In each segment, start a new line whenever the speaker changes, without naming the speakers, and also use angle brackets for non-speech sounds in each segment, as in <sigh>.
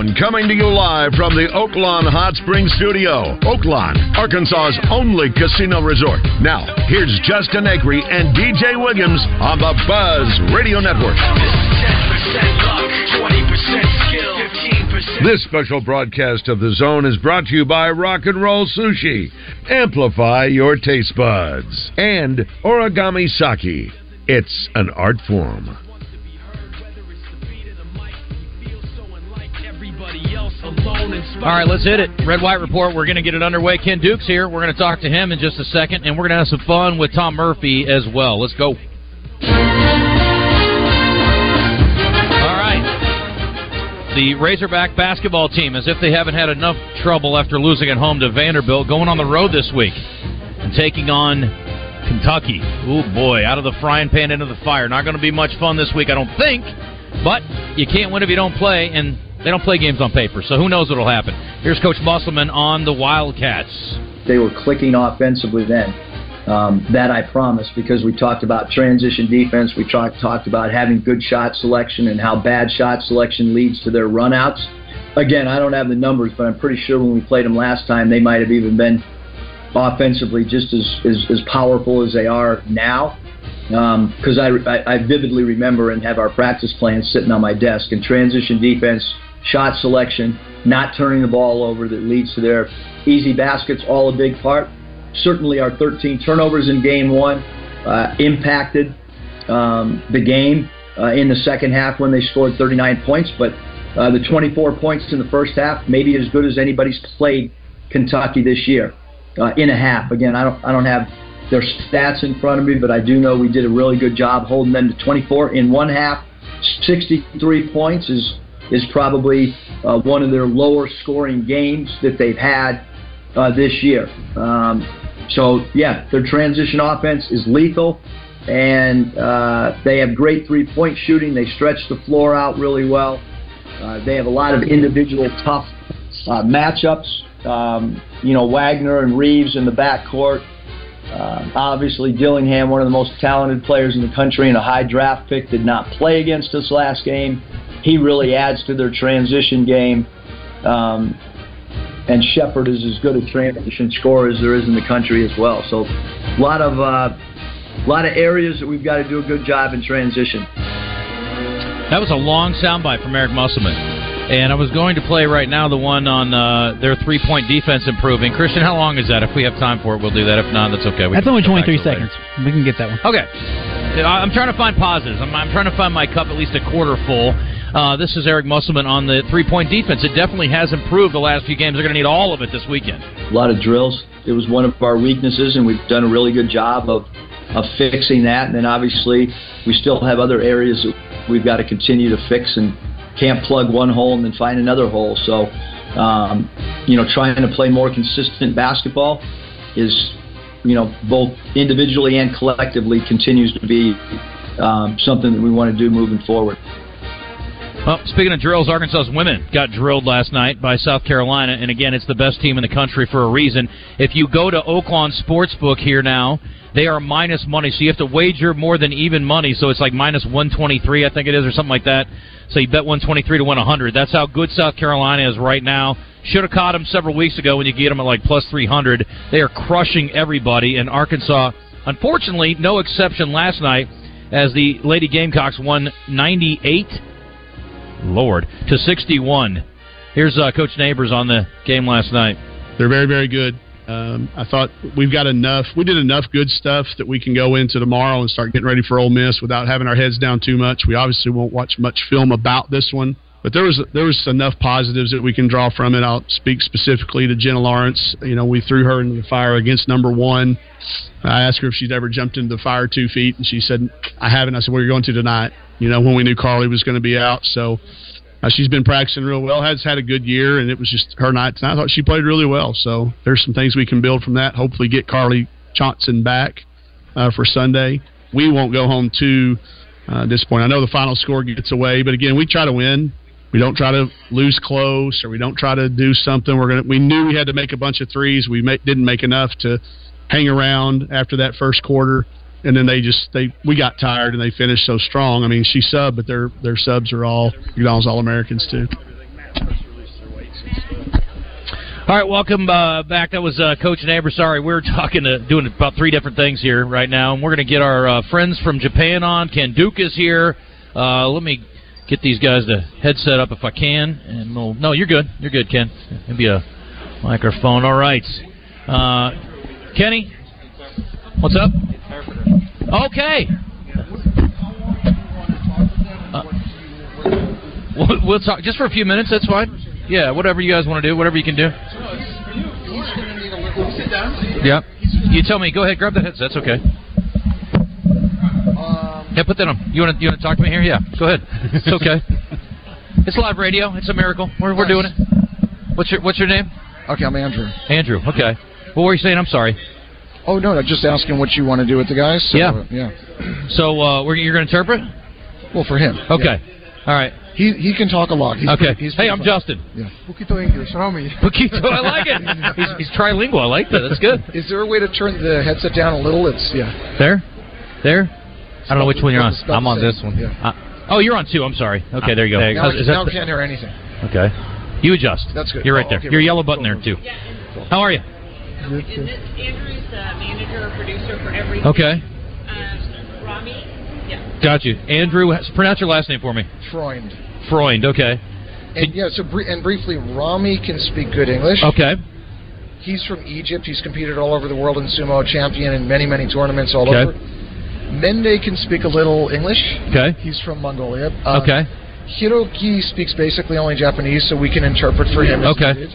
Coming to you live from the Oaklawn Hot Springs Studio. Oaklawn, Arkansas's only casino resort. Now, here's Justin Acree and DJ Williams on the Buzz Radio Network. This special broadcast of The Zone is brought to you by Rock and Roll Sushi. Amplify your taste buds. And Origami Sake. It's an art form.
All right, let's hit it. Red White Report. We're going to get it underway. Ken Duke's here. We're going to talk to him in just a second, and we're going to have some fun with Tom Murphy as well. Let's go. All right. The Razorback basketball team, as if they haven't had enough trouble after losing at home to Vanderbilt, going on the road this week and taking on Kentucky. Oh boy, out of the frying pan into the fire. Not going to be much fun this week, I don't think. But you can't win if you don't play, and they don't play games on paper, so who knows what'll happen. Here's Coach Musselman on the Wildcats.
They were clicking offensively then. Um, that I promise because we talked about transition defense. We talked talked about having good shot selection and how bad shot selection leads to their runouts. Again, I don't have the numbers, but I'm pretty sure when we played them last time, they might have even been offensively just as, as, as powerful as they are now because um, I, I, I vividly remember and have our practice plans sitting on my desk. And transition defense shot selection, not turning the ball over that leads to their easy baskets, all a big part. Certainly, our 13 turnovers in game one uh, impacted um, the game uh, in the second half when they scored 39 points, but uh, the 24 points in the first half, maybe as good as anybody's played Kentucky this year uh, in a half. Again, I don't, I don't have their stats in front of me, but I do know we did a really good job holding them to 24 in one half. 63 points is is probably uh, one of their lower scoring games that they've had uh, this year. Um, so, yeah, their transition offense is lethal, and uh, they have great three point shooting. They stretch the floor out really well. Uh, they have a lot of individual tough uh, matchups. Um, you know, Wagner and Reeves in the backcourt. Uh, obviously, Dillingham, one of the most talented players in the country and a high draft pick, did not play against us last game he really adds to their transition game. Um, and Sheppard is as good a transition scorer as there is in the country as well. So, a lot of uh, a lot of areas that we've got to do a good job in transition.
That was a long soundbite from Eric Musselman. And I was going to play right now the one on uh, their three point defense improving. Christian, how long is that? If we have time for it, we'll do that. If not, that's okay.
We that's only 23 seconds. Later. We can get that one.
Okay. I'm trying to find positives. I'm, I'm trying to find my cup at least a quarter full. Uh, this is Eric Musselman on the three point defense. It definitely has improved the last few games. They're going to need all of it this weekend.
A lot of drills. It was one of our weaknesses, and we've done a really good job of, of fixing that. And then obviously, we still have other areas that we've got to continue to fix and can't plug one hole and then find another hole. So, um, you know, trying to play more consistent basketball is, you know, both individually and collectively continues to be um, something that we want to do moving forward.
Well, speaking of drills, Arkansas's women got drilled last night by South Carolina, and again, it's the best team in the country for a reason. If you go to Oaklawn Sportsbook here now, they are minus money, so you have to wager more than even money. So it's like minus 123, I think it is, or something like that. So you bet 123 to win 100. That's how good South Carolina is right now. Should have caught them several weeks ago when you get them at like plus 300. They are crushing everybody, and Arkansas, unfortunately, no exception last night, as the Lady Gamecocks won 98 Lord, to 61. Here's uh, Coach Neighbors on the game last night.
They're very, very good. Um, I thought we've got enough. We did enough good stuff that we can go into tomorrow and start getting ready for Ole Miss without having our heads down too much. We obviously won't watch much film about this one, but there was there was enough positives that we can draw from it. I'll speak specifically to Jenna Lawrence. You know, we threw her into the fire against number one. I asked her if she'd ever jumped into the fire two feet, and she said, "I haven't." I said, "Where are you going to tonight?" You know, when we knew Carly was going to be out, so uh, she's been practicing real well. Has had a good year, and it was just her night tonight. I thought she played really well. So there's some things we can build from that. Hopefully, get Carly Johnson back. uh, for Sunday. We won't go home too uh, disappointed. I know the final score gets away, but again, we try to win. We don't try to lose close, or we don't try to do something. We're gonna. We knew we had to make a bunch of threes. We make, didn't make enough to hang around after that first quarter, and then they just they we got tired and they finished so strong. I mean, she subbed, but their their subs are all McDonald's All Americans too.
All right, welcome uh, back. That was uh, Coach. Sorry, we're talking to doing about three different things here right now, and we're going to get our uh, friends from Japan on. Ken Duke is here. Uh, let me get these guys the headset up if I can. And we'll, no, you're good. You're good, Ken. Maybe a microphone. All right, uh, Kenny, what's up? Okay. Uh, we'll, we'll talk just for a few minutes. That's fine. Yeah, whatever you guys want to do, whatever you can do. Yeah. You tell me. Go ahead, grab the headset. That's okay. Yeah, put that on. You want to you want to talk to me here? Yeah, go ahead. It's okay. <laughs> it's live radio. It's a miracle. We're, we're doing it. What's your What's your name?
Okay, I'm Andrew.
Andrew. Okay. What were you saying? I'm sorry.
Oh no, no, just asking what you want to do with the guys. So,
Yeah.
yeah. <clears throat>
So uh, we're, you're going to interpret?
Well, for him.
Okay. All right.
He he can talk a lot. He's
okay.
pretty- he's
hey, I'm
fun.
Justin.
Yeah.
Poquito English, Rami. <laughs>
Poquito, I like it. <laughs> He's, he's trilingual. I like that. That's good.
Is there a way to turn the headset down a little? It's yeah.
There? There? I don't know which one you're on.
It's about the same. Yeah.
Uh, oh, you're on two. I'm sorry. Okay, there you go.
Now,
Is
now
that-
can't hear anything.
okay. You adjust.
That's good.
You're right
Oh,
there.
okay.
Your yellow button there too. How are you?
Is this Andrew's uh, manager or producer for everything?
Okay.
Um, Rami? Yeah.
Got you. Andrew, pronounce your last name for me.
Freund.
Freund. Okay.
And yeah, so br- and briefly, Rami can speak good English.
Okay.
He's from Egypt. He's competed all over the world in sumo, champion in many many tournaments all
Okay.
over. Mende can speak a little English.
Okay.
He's from Mongolia. Um,
Okay.
Hiroki speaks basically only Japanese, so we can interpret for him. As
Okay.
needed.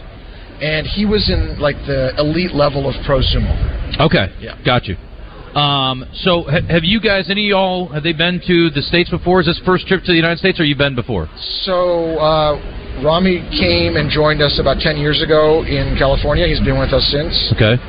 And he was in like the elite level of pro sumo.
Okay.
Yeah.
Got you. Um, so, ha- have you guys, any of y'all, have they been to the States before? Is this first trip to the United States, or you been before?
So uh, Rami came and joined us about 10 years ago in California. He's been with us since.
Okay.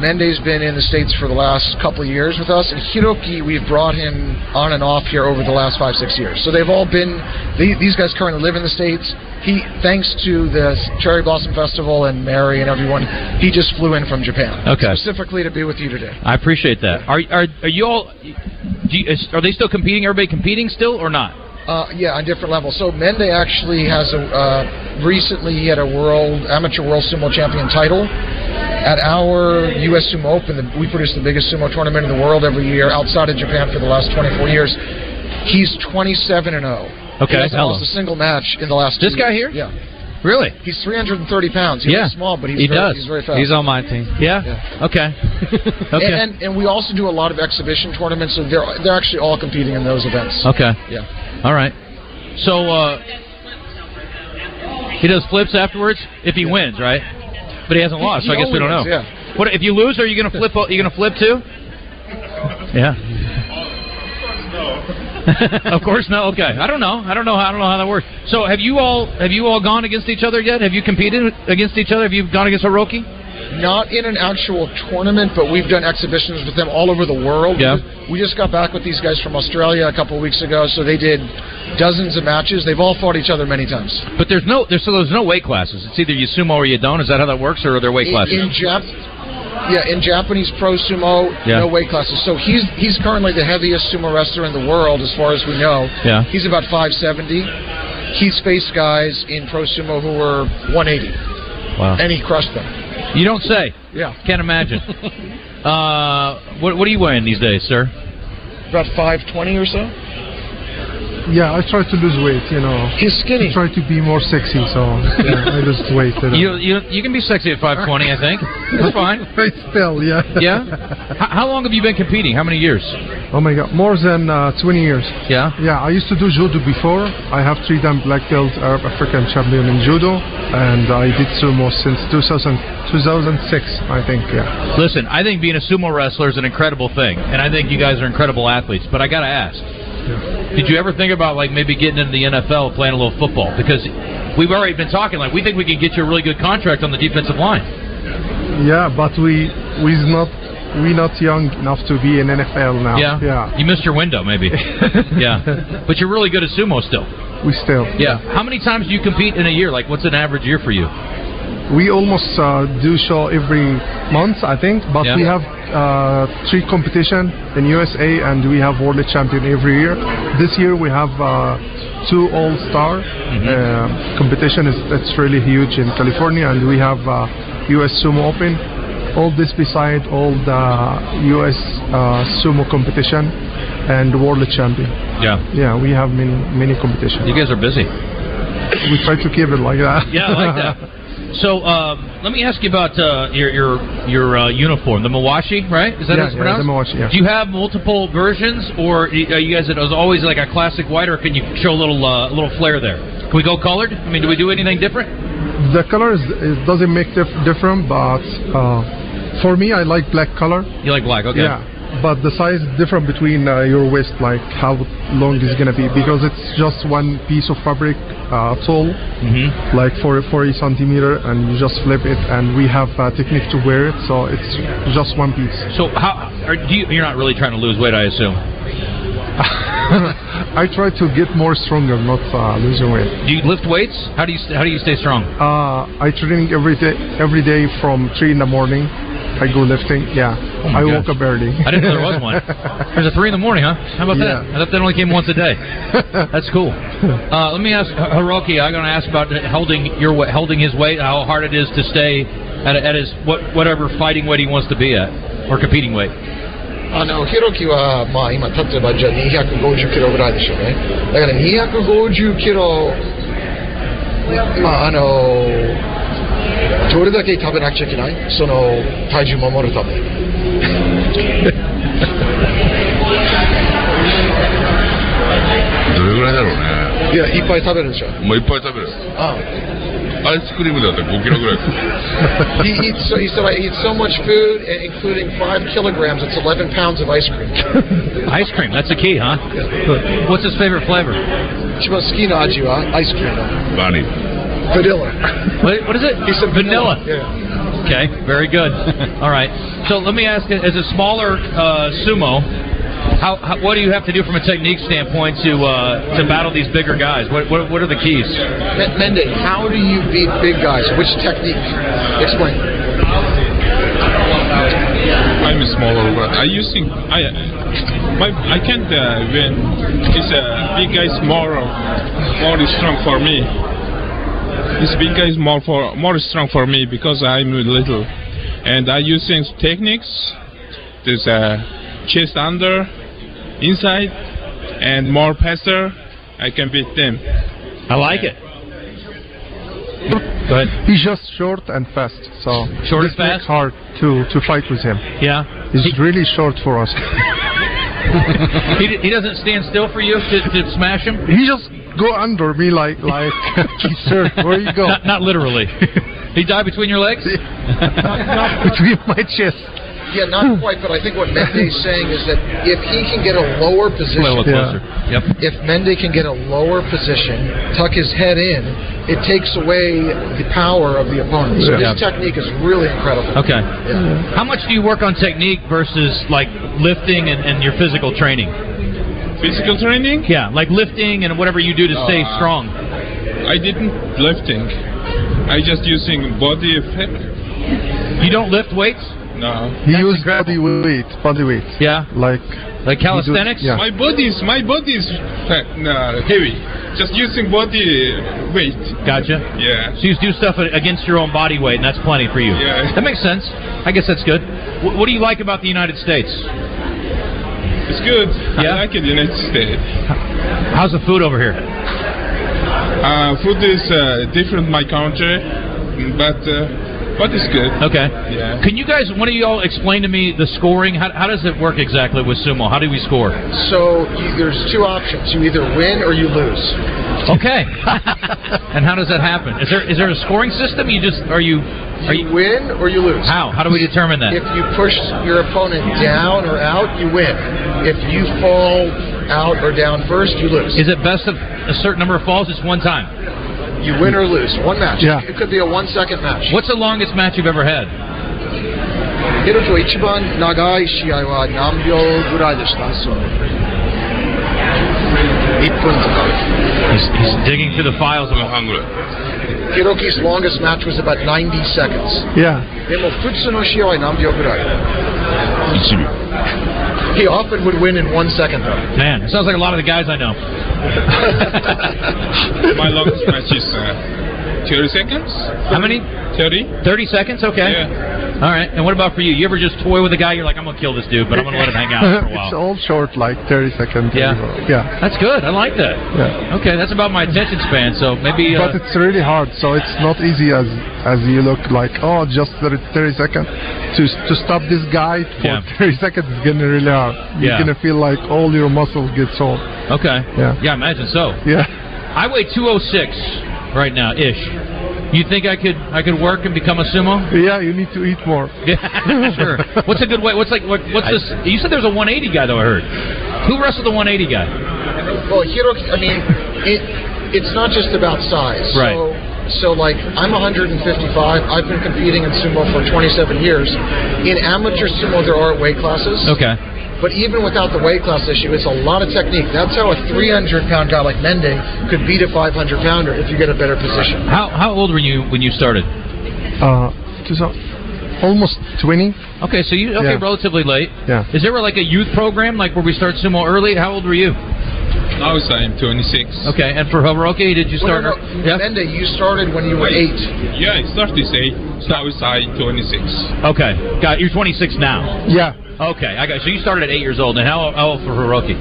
Mende's been in the States for the last couple of years with us, and Hiroki, we've brought him on and off here over the last five, six years. So they've all been, they, these guys currently live in the States. He, thanks to the Cherry Blossom Festival and Mary and everyone, he just flew in from Japan.
Okay.
Specifically to be with you today.
I appreciate that. Are are, are you all? Do you, is, are they still competing? Everybody competing still, or not?
Uh, yeah, on different levels. So Mende actually has a uh, recently he had a world amateur world sumo champion title at our U.S. Sumo Open. The, we produce the biggest sumo tournament in the world every year outside of Japan for the last 24 years. He's 27 and 0.
Okay,
he hasn't lost a single match in the last.
This guy
years.
here?
Yeah,
Really?
he's 330 pounds. He's
Yeah.
small, but he's
He
very,
does.
He's very fast.
He's on my team.
Yeah.
Yeah.
Okay. <laughs> okay.
And, and and we also do a lot of exhibition tournaments, so they're they're actually all competing in those events.
okay.
Yeah.
All right. So uh, he does flips afterwards if he wins, right? But he hasn't lost,
he
so I guess we don't know.
yeah.
What if you lose? Are you gonna flip? Are You gonna flip too? Yeah. <laughs> of course, no. Okay, I don't know. I don't know. How, I don't know how that works. So, have you all have you all gone against each other yet? Have you competed against each other? Have you gone against Hiroki?
Not in an actual tournament, but we've done exhibitions with them all over the world.
Yeah.
We just got back with these guys from Australia a couple of weeks ago, so they did dozens of matches. They've all fought each other many times.
But there's no there's so there's no weight classes. It's either you sumo or you don't. Is that how that works, or are there weight
In,
classes?
in Jap- yeah, in Japanese pro sumo,
Yeah.
no weight classes. So he's he's currently the heaviest sumo wrestler in the world, as far as we know.
Yeah.
He's about 570. He's faced guys in pro sumo who were 180,
wow.
and he crushed them.
You don't say.
Yeah.
Can't imagine. <laughs> uh, what what are you weighing these days, sir?
About 520 or so.
Yeah, I try to lose weight, you know.
He's skinny.
I try to be more sexy, so yeah, I lose weight. You know.
You you you can be sexy at 520, I think. That's <laughs> fine.
Right still, yeah.
Yeah. H- how long have you been competing? How many years?
Oh my god, more than uh, 20 years.
Yeah.
Yeah, I used to do judo before. I have three time black belt Arab African champion in judo, and I did sumo since 2000, 2006, I think. Yeah.
Listen, I think being a sumo wrestler is an incredible thing, and I think you guys are incredible athletes. But I gotta ask, did you ever think about like maybe getting into the NFL playing a little football? Because we've already been talking like we think we can get you a really good contract on the defensive line.
Yeah, but we we's not we not young enough to be in NFL now.
Yeah.
Yeah.
You missed your window, maybe. <laughs> yeah. But you're really good at sumo still.
We still.
Yeah. How many times do you compete in a year? Like, what's an average year for you?
We almost uh, do show every month, I think, but
Yeah.
we have uh, three competition in USA and we have world champion every year. This year we have uh, two All Star
Mm-hmm.
uh, competition. is That's really huge in California, and we have uh, US Sumo Open. All this beside all the US uh, sumo competition and world champion.
Yeah.
Yeah, we have many many competitions.
You guys are busy.
We try to keep it like that. <laughs>
Yeah, I like that. <laughs> So um, let me ask you about uh, your your your uh, uniform, the Mawashi, right? Is that
Yeah,
how it's
yeah,
pronounced?
the Mawashi, yeah.
Do you have multiple versions, or are you guys it was always like a classic white, or can you show a little uh, little flair there? Can we go colored? I mean, do we do anything different?
The color is, doesn't make dif- different, but uh, for me, I like black color.
You like black, okay?
Yeah, but the size is different between uh, your waist, like how long is it gonna be, because it's just one piece of fabric, uh, tall,
Mm-hmm.
like for 40 centimeter, and you just flip it, and we have a technique to wear it, so it's just one piece.
So how are, do you? You're not really trying to lose weight, I assume. <laughs>
I try to get more stronger, not uh, losing weight.
Do you lift weights? How do you how do you stay strong?
Uh, I training every day, every day from three in the morning. I go lifting. Yeah,
Oh my
I
gosh.
woke up early.
I didn't know there was one. <laughs> There's a three in the morning, huh? How about that?
Yeah.
I thought that only came once a day. <laughs> That's cool. Uh, let me ask H- Hiroki. I'm going to ask about holding your wa- holding his weight. How hard it is to stay at, at his what, whatever fighting weight he wants to be at or competing weight.
あの、ヒロキは、まあ今、例えばじゃあ250キロぐらいでしょうね。だから250キロ、まああの、 どれだけ食べなくちゃいけないその、体重守るために。
どれぐらいだろうね
いや、いっぱい食べるでしょ。
もういっぱい食べる
あ
アイスクリームだったら5キロぐらい <laughs>
he eats so, he said I eat so much food, and including five kilograms. It's 11 pounds of ice cream. <laughs>
Ice cream. That's the key, huh? What's his favorite flavor?
一番好きな味はアイスクリーム。
バニー
Vanilla.
What, what is it?
He said
vanilla.
Yeah.
Okay, very good. <laughs> All right. So let me ask, as a smaller uh, sumo, how, how what do you have to do from a technique standpoint to uh, to battle these bigger guys? What what, what are the keys?
Men- Mende, how do you beat big guys? Which technique? Explain.
I'm a smaller, but I using I my I can't uh, win. It's a big guy is more more strong for me. This big guy is more for more strong for me because I'm little, and I using techniques. There's a uh, chest under, inside, and more faster. I can beat them.
I like it. Go ahead.
He's just short and fast, so
Short
this
and fast?
makes hard to to fight with him.
Yeah.
He's really short for us. <laughs>
he, he doesn't stand still for you to, to smash him.
He just go under me like like <laughs> sir, where you go?
Not, not literally. <laughs> he died between your legs. <laughs>
Between my chest.
Yeah, not quite, but I think what Mende is saying is that if he can get a lower position,
A little closer. Yep.
if Mende can get a lower position, tuck his head in, it takes away the power of the opponent. So
Yeah.
his technique is really incredible.
Okay.
Yeah.
How much do you work on technique versus like lifting and, and your physical training?
Physical training?
Yeah, like lifting and whatever you do to stay
Uh,
strong.
I didn't lifting. I just using body effect.
You don't lift weights?
No.
He used body weight, body weight.
Yeah.
Like
Like calisthenics?
yeah.
My body is my body is fat, no, heavy. Just using body weight.
Gotcha.
Yeah.
So you do stuff against your own body weight, and that's plenty for you.
Yeah.
That makes sense. I guess that's good. Wh- What do you like about the United States?
It's good.
Yeah?
I like it United States.
How's the food over here?
Uh, food is uh, different my country, but uh, but it's good.
Okay.
Yeah.
Can you guys, one of you all, explain to me the scoring? How, how does it work exactly with sumo? How do we score?
So you, there's two options: you either win or you lose.
Okay. <laughs> and how does that happen? Is there is there a scoring system? You just are you are
You
you
win or you lose.
how? How do we determine that?
If you push your opponent down or out, you win. If you fall out or down first, you lose.
Is it best of a certain number of falls? It's one time.
You win or lose. One match.
Yeah.
It could be a one second match.
What's the longest match you've ever had?
ヒロキは一番長い試合は何秒ぐらいでしたその1分とか
He's, he's digging through the files.
分半ぐらい。
Hiroki's longest match was about 90 seconds
Yeah.
でも普通の試合は何秒ぐらい
1秒。 <laughs>
He often would win in one second though
Man, it sounds like a lot of the guys I know. <laughs> <laughs>
My longest match is uh, 30 seconds.
How many?
30.
30 seconds? Okay. Yeah. All right. And what about for you? You ever just toy with a guy? You're like, I'm going to kill this dude, but I'm going to let him hang out for a <laughs> while.
it's all short, like 30 seconds.
Yeah.
Yeah.
That's good. I like that.
Yeah.
Okay, that's about my attention span. So maybe. Uh,
But it's really hard, so it's not easy as as you look like. Oh, just 30, 30 seconds to to stop this guy for
Yeah. <laughs>
30 seconds is gonna really hard. You're
Yeah.
gonna feel like all your muscles get sore.
okay.
Yeah.
Yeah, imagine so.
Yeah.
I weigh 206 right now, ish. You think I could I could work and become a sumo?
Yeah, you need to eat more.
Yeah, <laughs> sure. What's a good way? What's like what, what's this? You said there's a 180 guy though. I heard. Who wrestled the 180 guy?
Well, Hiroki, I mean, it it's not just about size.
Right.
So, so like, I'm 155. I've been competing in sumo for 27 years. In amateur sumo, there are weight classes.
Okay.
But even without the weight class issue, it's a lot of technique. That's how a 300 pound guy like Mende could beat a 500 pounder if you get a better position.
How how old were you when you started?
Uh, to some, almost 20.
Okay, so you okay
Yeah.
relatively late.
Yeah.
Is there like a youth program like where we start sumo early? How old were you?
I was saying 26.
Okay, and for Hiroki, did you start?
Well, no, no, yeah? Mende, you started when you were eight.
Yeah, I started eight. So I was 26.
Okay, got you're 26 now.
Yeah.
Okay, I got so you started at eight years old, and how, how old for Hiroki?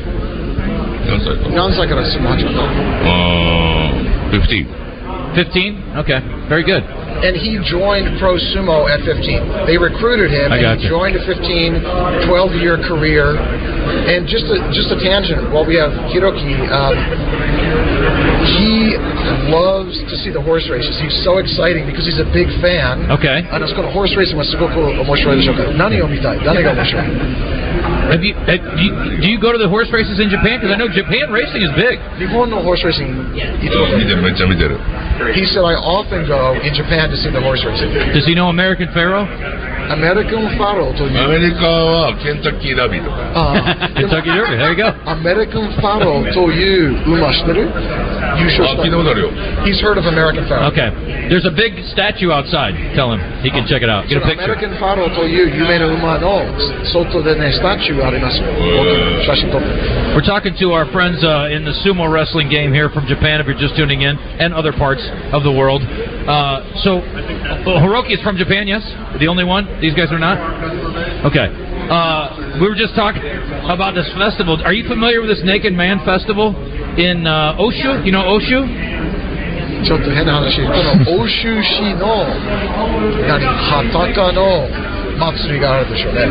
Sounds like a
smudge. Uh, 15.
15? Okay, very good.
And he joined Pro Sumo at 15. They recruited him,
I
and he
you.
joined at 15, 12 year career. And just a, just a tangent, while we have Hiroki, um, he loves to see the horse races. He's so exciting because he's a big fan.
Okay.
And it's called a horse race. すごく面白いでしょうか。何を見たい何が面白い
Have you, uh, have you, do you go to the horse races in Japan? Because I know Japan racing is big.
日本の
horse racing
He said, I often go in Japan to see the horse racing.
Does he know American Pharoah?
アメリカンファローという
アメリカはケンタッキーラビーとか
あ
ケンタッキーラビー <laughs> there you go.
アメリカンファローという馬知ってる優勝した
聞いたことあるよ
He's heard of American Pharoah.
Okay. There's a big statue outside. Tell him. He can check it out. Get a picture.
American Pharoah という有名な馬の外でねスタチューありますよ写真撮って
We're talking to our friends、uh, in the sumo wrestling game here from Japan if you're just tuning in and other parts of the world. Uh, so Hiroki is from Japan yes? The only one? These guys are not? Okay. Uh, we were just talking about this festival. Are you familiar with this Naked Man Festival in uh, Oshu? You know Oshu?
ちょっと変な話 <laughs> この欧州市の何畑の祭りがあるでしょうね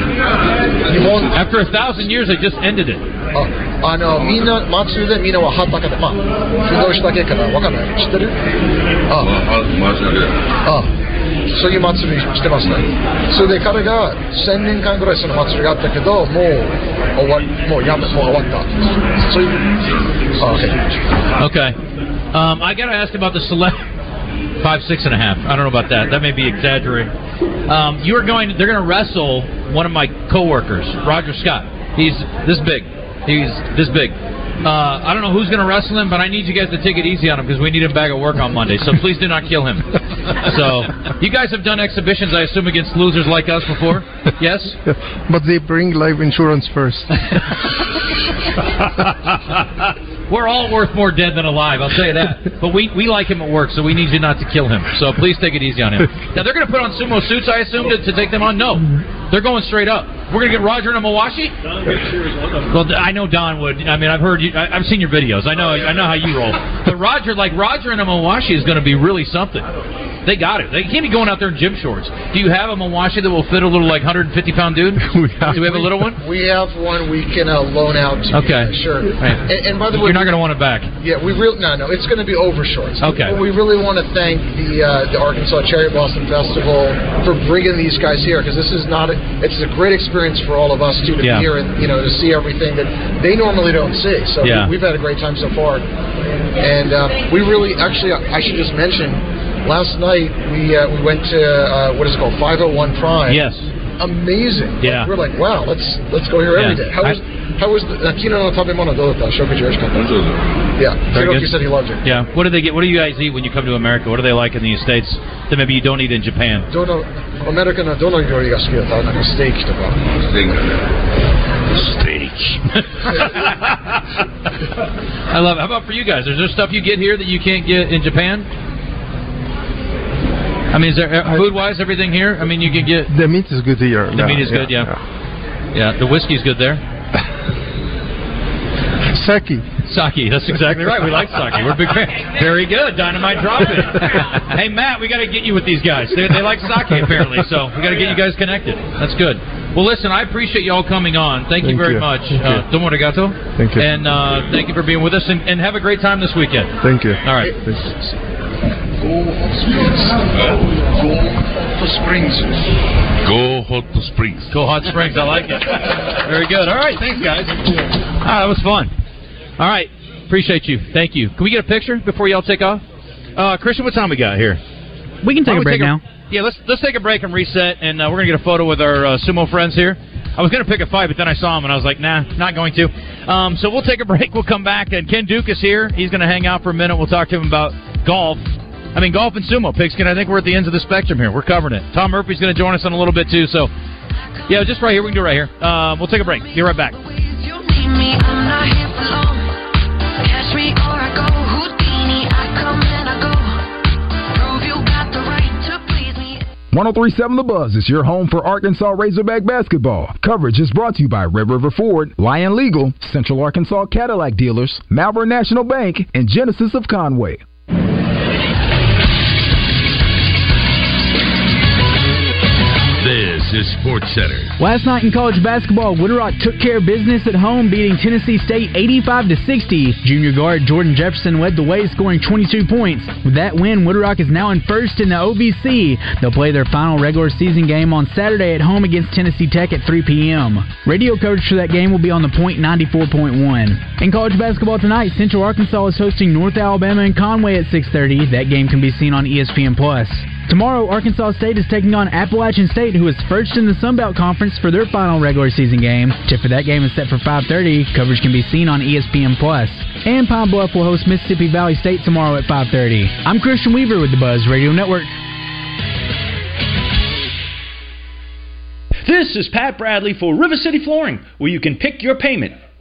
日本
After a thousand years, they just ended it.
ああのみんな祭りでみんなは畑でまあ不動詞だけかなわかんない知ってる？あ。あそういう祭りしてますねそれで彼が1000年間ぐらいその祭りがあったけどもう終わりもうやめもう終わったそういうあ OK
Okay. Um, I got to ask about the select <laughs> five, six and a half. I don't know about that. That may be exaggerating. Um, you are going. They're going to wrestle one of my coworkers, Roger Scott. He's this big. He's this big. Uh, I don't know who's going to wrestle him, but I need you guys to take it easy on him because we need him back at work on Monday. So please do not kill him. <laughs> So you guys have done exhibitions, I assume, against losers like us before. Yes. <laughs>
But they bring life insurance first. <laughs>
We're all worth more dead than alive, I'll tell you that. But we, we like him at work, so we need you not to kill him. So please take it easy on him. Now, they're going to put on sumo suits, I assume, to, to take them on? No. They're going straight up. We're going to get Roger in a Mawashi? Well, I know Don would. I mean, I've heard you. I, I've seen your videos. I know. I know how you roll. But Roger, like Roger in a Mawashi, is going to be really something. They got it. They can't be going out there in gym shorts. Do you have a Mawashi that will fit a little like 150 pound dude? <laughs> Do we have a little one?
We have one we can uh, loan out. To you.
Okay.
sure.
Right.
And, and by the way,
You're not going to want it back.
Yeah, we real no, no. It's going to be over shorts.
Okay.
But we really want to thank the uh, the Arkansas Cherry Blossom Festival for bringing these guys here because this is not. A, it's a great experience for all of us too to
Yeah.
be here and you know to see everything that they normally don't see. So
Yeah.
we, we've had a great time so far, and uh, we really actually I should just mention. Last night we uh, we went to uh, what is it called 501 Prime.
Yes
amazing.
Yeah,
like, we're like, wow, let's let's go here every day. yeah. How was how was the uh, Kino no Tabe Mono Dota Shokuji Yeah, Hiroki said he loved it.
Yeah, what do they get? What do you guys eat when you come to America? What do they like in the States that maybe you don't eat in Japan?
Dono American uh, dono yori ga suki da like a steak to go. Steak.
Steak. <laughs> I love. It. How about for you guys? Is there stuff you get here that you can't get in Japan? I mean, is there food wise everything here? I mean, you can get
The meat is good here.
the meat is good. Yeah. yeah, The whiskey's good there. <laughs>
Saki.
Sake. That's exactly right. We like sake. We're big fans. Very good. Dynamite drop it. <laughs> hey Matt, we got to get you with these guys. They, they like sake apparently, so we got to get you guys connected. That's good. Well, listen, I appreciate y'all coming on. Thank, you very
you.
much.
Thank
Uh,
you.
domo arigato.
Thank you.
And uh, thank you for being with us, and, and have a great time this weekend.
Thank you.
All right.
Go Hot Springs. Go Hot Springs.
Go Hot Springs. I like it. Very good. All right. Thanks, guys. Ah, that was fun. All right. Appreciate you. Thank you. Can we get a picture before y'all take off? Uh, Christian, what time we got here?
We can take
Why
a
don't we
break now.
yeah, let's let's take a break and reset, and uh, we're gonna get a photo with our uh, sumo friends here. I was gonna pick a fight, but then I saw him and I was like, nah, not going to. Um, so we'll take a <laughs> break. We'll come back, and Ken Duke is here. He's gonna hang out for a minute. We'll talk to him about golf. I mean, golf and sumo, Pigskin. I think we're at the ends of the spectrum here. We're covering it. Tom Murphy's gonna join us in a little bit too. So, yeah, just right here. We can do it right here. Uh, we'll take a break. Be right back.
Right to please me.
1037 The Buzz is your home for Arkansas Razorback basketball. Coverage is brought to you by Red River Ford, Lion Legal, Central Arkansas Cadillac Dealers, Malvern National Bank, and Genesis of Conway.
Sports Center.
Last night in college basketball, Little Rock took care of business at home, beating Tennessee State 85 to 60. Junior guard Jordan Jefferson led the way, scoring 22 points. With that win, Little Rock is now in first in the OVC. They'll play their final regular season game on Saturday at home against Tennessee Tech at 3 p.m. Radio coverage for that game will be on the point 94.1. In college basketball tonight, Central Arkansas is hosting North Alabama and Conway at 6:30. That game can be seen on ESPN Plus. Tomorrow, Arkansas State is taking on Appalachian State, who is first in the Sun Belt Conference for their final regular season game. Tip for that game is set for 5:30. Coverage can be seen on ESPN Plus. And Pine Bluff will host Mississippi Valley State tomorrow at 5:30. I'm Christian Weaver with the Buzz Radio Network.
This is Pat Bradley for River City Flooring, where you can pick your payment.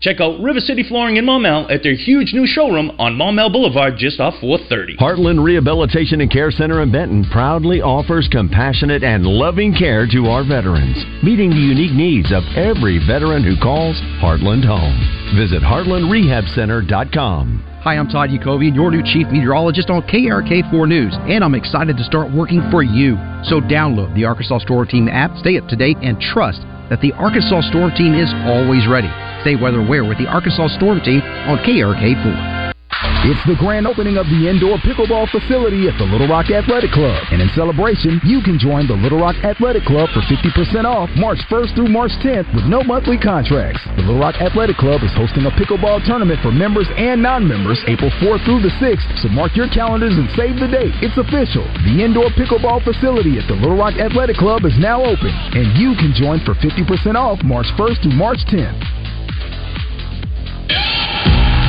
Check out River City Flooring in Maumelle at their huge new showroom on Maumelle Boulevard just off 430.
Heartland Rehabilitation and Care Center in Benton proudly offers compassionate and loving care to our veterans, meeting the unique needs of every veteran who calls Heartland home. Visit heartlandrehabcenter.com.
Hi, I'm Todd Yakoubian, your new chief meteorologist on KARK4 News, and I'm excited to start working for you. So download the Arkansas Storm Team app, stay up to date, and trust that the Arkansas Storm Team is always ready. Stay weather aware with the Arkansas Storm Team on KARK4.
It's the grand opening of the indoor pickleball facility at the Little Rock Athletic Club. And in celebration, you can join the Little Rock Athletic Club for 50% off March 1st through March 10th with no monthly contracts. The Little Rock Athletic Club is hosting a pickleball tournament for members and non-members April 4th through the 6th, so mark your calendars and save the date. It's official. The indoor pickleball facility at the Little Rock Athletic Club is now open, and you can join for 50% off March 1st through March 10th.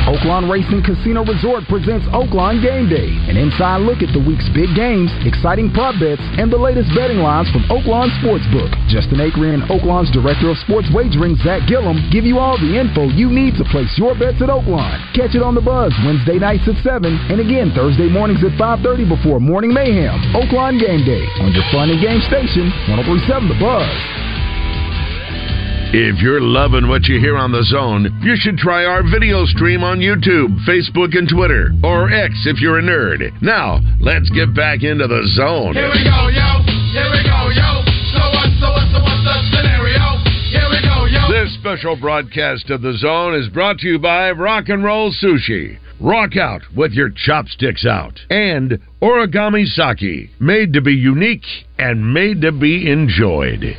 Oaklawn Racing Casino Resort presents Oaklawn Game Day, an inside look at the week's big games, exciting prop bets, and the latest betting lines from Oaklawn Sportsbook. Justin Acree and Oaklawn's Director of Sports Wagering, Zach Gillum, give you all the info you need to place your bets at Oaklawn. Catch it on the Buzz Wednesday nights at 7, and again Thursday mornings at 5.30 before Morning Mayhem. Oaklawn Game Day on your fun and game station, 1037 The Buzz.
If you're loving what you hear on the zone, you should try our video stream on YouTube, Facebook, and Twitter, or X if you're a nerd. Now, let's get back into the zone.
Here we go, yo. Here we go, yo. So what, so what, so what's the scenario? Here we go, yo.
This special broadcast of the zone is brought to you by Rock and Roll Sushi. Rock out with your chopsticks out. And Origami Sake, made to be unique and made to be enjoyed.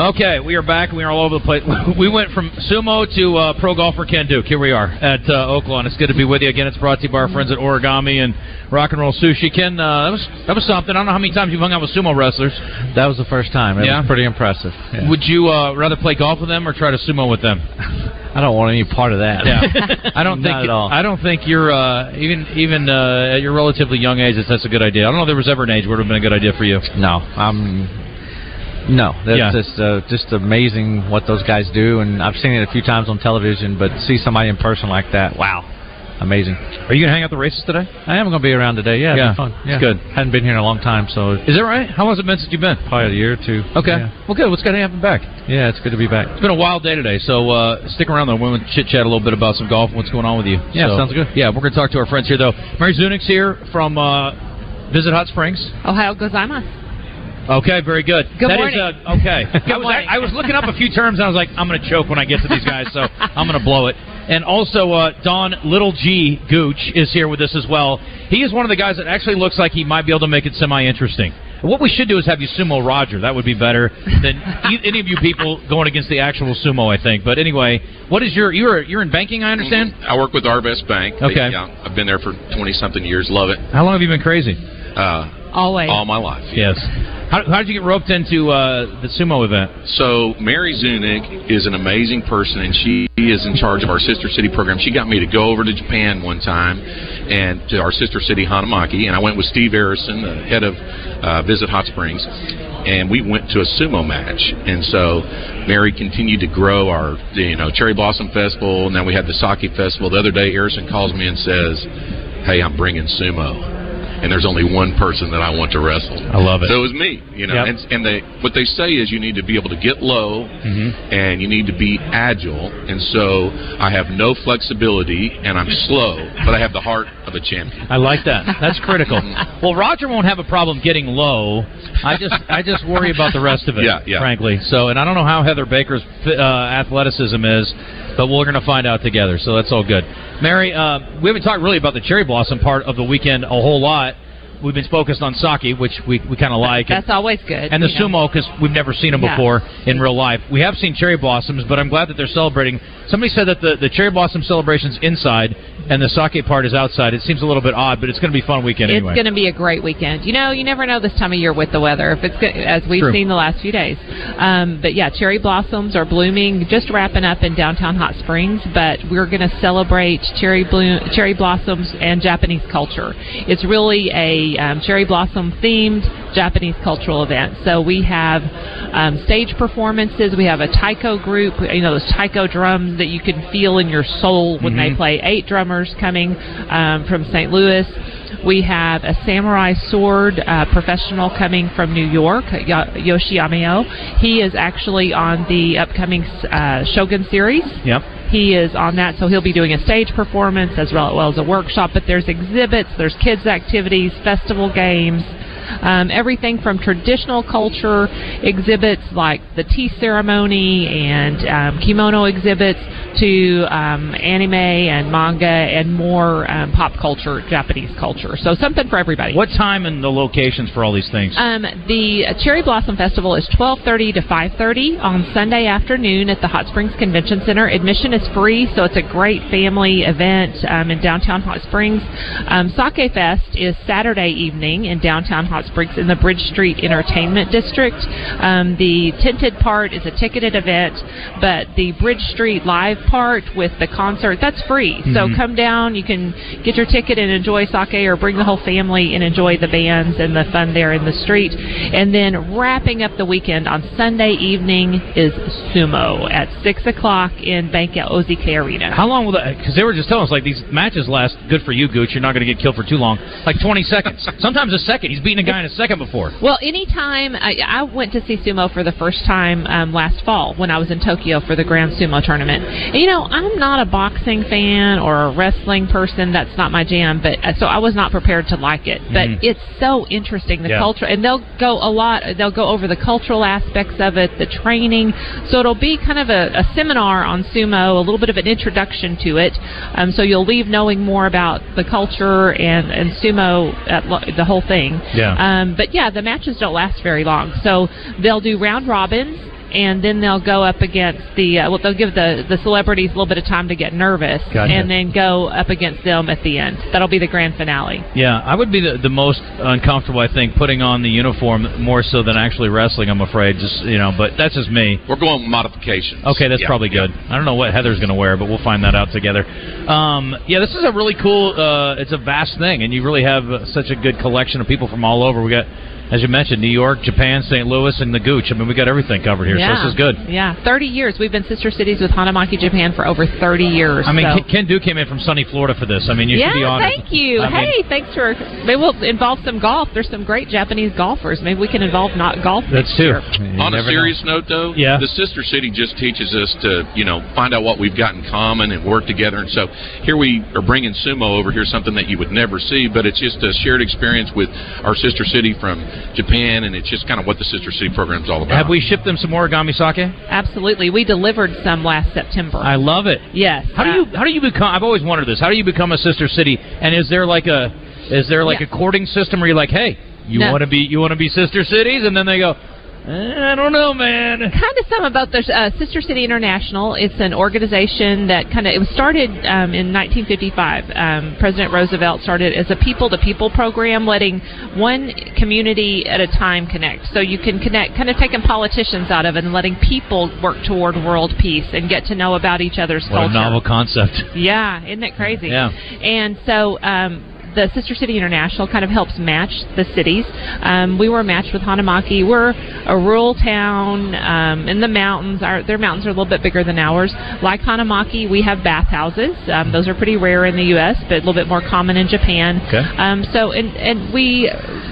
Okay, we are back. We are all over the place. <laughs> We went from sumo to uh, pro golfer Ken Duke. Here we are at uh, Oaklawn. It's good to be with you again. It's brought to you by our friends at Origami and Rock and Roll Sushi. Ken, uh, that was that was something. I don't know how many times you've hung out with sumo wrestlers.
That was the first time. It
Yeah?
was pretty impressive. Yeah.
Would you uh, rather play golf with them or try to sumo with them? <laughs>
I don't want any part of that.
Yeah, <laughs> I don't think
Not at all.
I don't think you're uh, even even uh, at your relatively young age. That's a good idea. I don't know if there was ever an age where it would have been a good idea for you.
No, I'm. No, that's
Yeah.
just uh, just amazing what those guys do, and I've seen it a few times on television. But see somebody in person like that, wow, amazing.
Are you gonna hang out the races today?
I am going to be around today. Yeah,
Yeah,
it'll be fun.
it's
Yeah,
good.
Hadn't been here in a long time, so
Is that right? How long has it been since you've been?
probably a year or two.
Okay.
Yeah,
Well, good. What's going to happen back?
Yeah, it's good to be back.
It's been a wild day today, so uh, stick around though. We'll chit chat a little bit about some golf and what's going on with you.
Yeah,
So,
sounds good.
Yeah, we're going to talk to our friends here though. Mary Zunick's here from uh, Visit Hot Springs.
Ohio gozaimasu.
Okay, very good.
Good
That is,
morning.
uh, okay. <laughs> I was,
morning.
I was looking up a few terms and I was like, I'm going to choke when I get to these guys, so I'm going to blow it. And also, uh, Don Little G Gooch is here with us as well. He is one of the guys that actually looks like he might be able to make it semi interesting. What we should do is have you sumo Roger. That would be better than e- any of you people going against the actual sumo, I think. But anyway, what is your you're you're in banking? I understand.
I work with Arvest Bank.
Okay.
Yeah, I've been there for 20 something years. Love it.
How long have you been crazy?
Uh,
Always.
all my life.
Yes. How, how did you get roped into uh, the sumo event?
So Mary Zunick is an amazing person, and she is in charge of our sister city program. She got me to go over to Japan one time, and to our sister city Hanamaki, and I went with Steve Arrison, the head of uh, Visit Hot Springs, and we went to a sumo match. And so Mary continued to grow our, you know, Cherry Blossom Festival. And then we had the Sake Festival. The other day, Arrison calls me and says, "Hey, I'm bringing sumo." And there's only one person that I want to wrestle.
I love it.
So it was me, you know.
Yep.
And, and they, what they say is you need to be able to get low,
Mm-hmm.
and you need to be agile. And so I have no flexibility, and I'm slow, but I have the heart of a champion.
I like that. That's critical. <laughs> well, Roger won't have a problem getting low. I just I just worry about the rest of it. <laughs>
Yeah, yeah.
Frankly, so and I don't know how Heather Baker's uh, athleticism is, but we're going to find out together. So that's all good. Mary, uh, we haven't talked really about the cherry blossom part of the weekend a whole lot. We've been focused on sake, which we, we kind of like.
That's always good.
and the
know.
sumo because we've never seen them
Yeah.
before in real life. We have seen cherry blossoms, but I'm glad that they're celebrating. Somebody said that the, the cherry blossom celebration's inside and the sake part is outside. It seems a little bit odd, but it's going to be a fun weekend
It's going to be a great weekend. You know, you never know this time of year with the weather, if it's go- as we've
True.
seen the last few days. Um, but yeah, cherry blossoms are blooming, just wrapping up in downtown Hot Springs. But we're going to celebrate cherry bloom, cherry blossoms and Japanese culture. It's really a um, cherry blossom themed Japanese cultural event. So we have um, stage performances. We have a taiko group. You know those taiko drums that you can feel in your soul when they
Mhm.
play. Eight drummers coming um, from St. Louis. We have a samurai sword uh, professional coming from New York, Yo- Yoshi Amao. He is actually on the upcoming uh, Shogun series.
Yep.
He is on that, so he'll be doing a stage performance as well, as a workshop. But there's exhibits, there's kids' activities, festival games, um, everything from traditional culture exhibits like the tea ceremony and um, kimono exhibits to um, anime and manga and more um, pop culture, Japanese culture. So something for everybody.
What time and the locations for all these things?
Um, the Cherry Blossom Festival is 12:30 to 5:30 on Sunday afternoon at the Hot Springs Convention Center. Admission is free, so it's a great family event um, in downtown Hot Springs. Um, Sake Fest is Saturday evening in downtown Hot Springs in the Bridge Street Entertainment District. Um, the tinted part is a ticketed event, but the Bridge Street live part with the concert that's free. So
Mhm.
come down, you can get your ticket and enjoy sake, or bring the whole family and enjoy the bands and the fun there in the street. And then wrapping up the weekend on Sunday evening is sumo at six o'clock in Bank OZK Arena.
How long will that? Because they were just telling us like these matches last. Good for you, Gooch. You're not going to get killed for too long. Like 20 seconds. <laughs> Sometimes a second. He's beating a guy in a second before.
Well, anytime I, I went to see sumo for the first time um, last fall when I was in Tokyo for the Grand Sumo tournament. And, you know, I'm not a boxing fan or a wrestling person. That's not my jam. But uh, so I was not prepared to like it. But
Mhm.
it's so interesting the
Yeah.
culture, and they'll go a lot. They'll go over the cultural aspects of it, the training. So it'll be kind of a, a seminar on sumo, a little bit of an introduction to it. Um, so you'll leave knowing more about the culture and and sumo, at, lo- the whole thing.
Yeah.
Um, but yeah, the matches don't last very long. So they'll do round robins. And then they'll go up against the. Uh, well, they'll give the the celebrities a little bit of time to get nervous,
Gotcha.
and then go up against them at the end. That'll be the grand finale.
Yeah, I would be the, the most uncomfortable, I think, putting on the uniform more so than actually wrestling. I'm afraid, just you know, but that's just me.
We're going with modifications.
Okay, that's
Yeah,
probably good. I don't know what Heather's going to wear, but we'll find that out together. Um, yeah, this is a really cool. Uh, it's a vast thing, and you really have uh, such a good collection of people from all over. We got, as you mentioned, New York, Japan, St. Louis, and the Gooch. I mean, we got everything covered here,
yeah.
so this is good.
Yeah, 30 years. We've been sister cities with Hanamaki Japan for over 30 years.
I mean,
so.
Ken- Ken Duke came in from sunny Florida for this. I mean, you
yeah,
should be honored.
thank you.
I mean-
hey, thanks for. Maybe we'll involve some golf. There's some great Japanese golfers. Maybe we can involve not golf.
That's
next
too.
On a serious note, though,
Yeah.
the sister city just teaches us to, you know, find out what we've got in common and work together. And so here we are bringing sumo over here, something that you would never see, but it's just a shared experience with our sister city from Japan, and it's just kind of what the sister city program is all about.
Have we shipped them some origami sake?
Absolutely. We delivered some last September.
I love it.
Yes.
How do you uh, how do you become? I've always wondered this. How do you become a sister city? And is there like a is there like
Yeah.
a courting system where you're like, hey, you
No.
want to be you want to be sister cities, and then they go, I don't know, man.
kind of some about the uh, Sister City International. It's an organization that kind of it was started um, in 1955. Um, President Roosevelt started as a people-to-people program, letting one community at a time connect. So you can connect, kind of taking politicians out of it and letting people work toward world peace and get to know about each other's
What a
culture.
novel concept.
Yeah, isn't it crazy?
Yeah.
And so um, the Sister City International kind of helps match the cities. Um, we were matched with Hanamaki. We're a rural town um, in the mountains. Our, their mountains are a little bit bigger than ours. Like Hanamaki, we have bathhouses. Um, those are pretty rare in the U.S., but a little bit more common in Japan.
Okay.
Um, so, and, and we,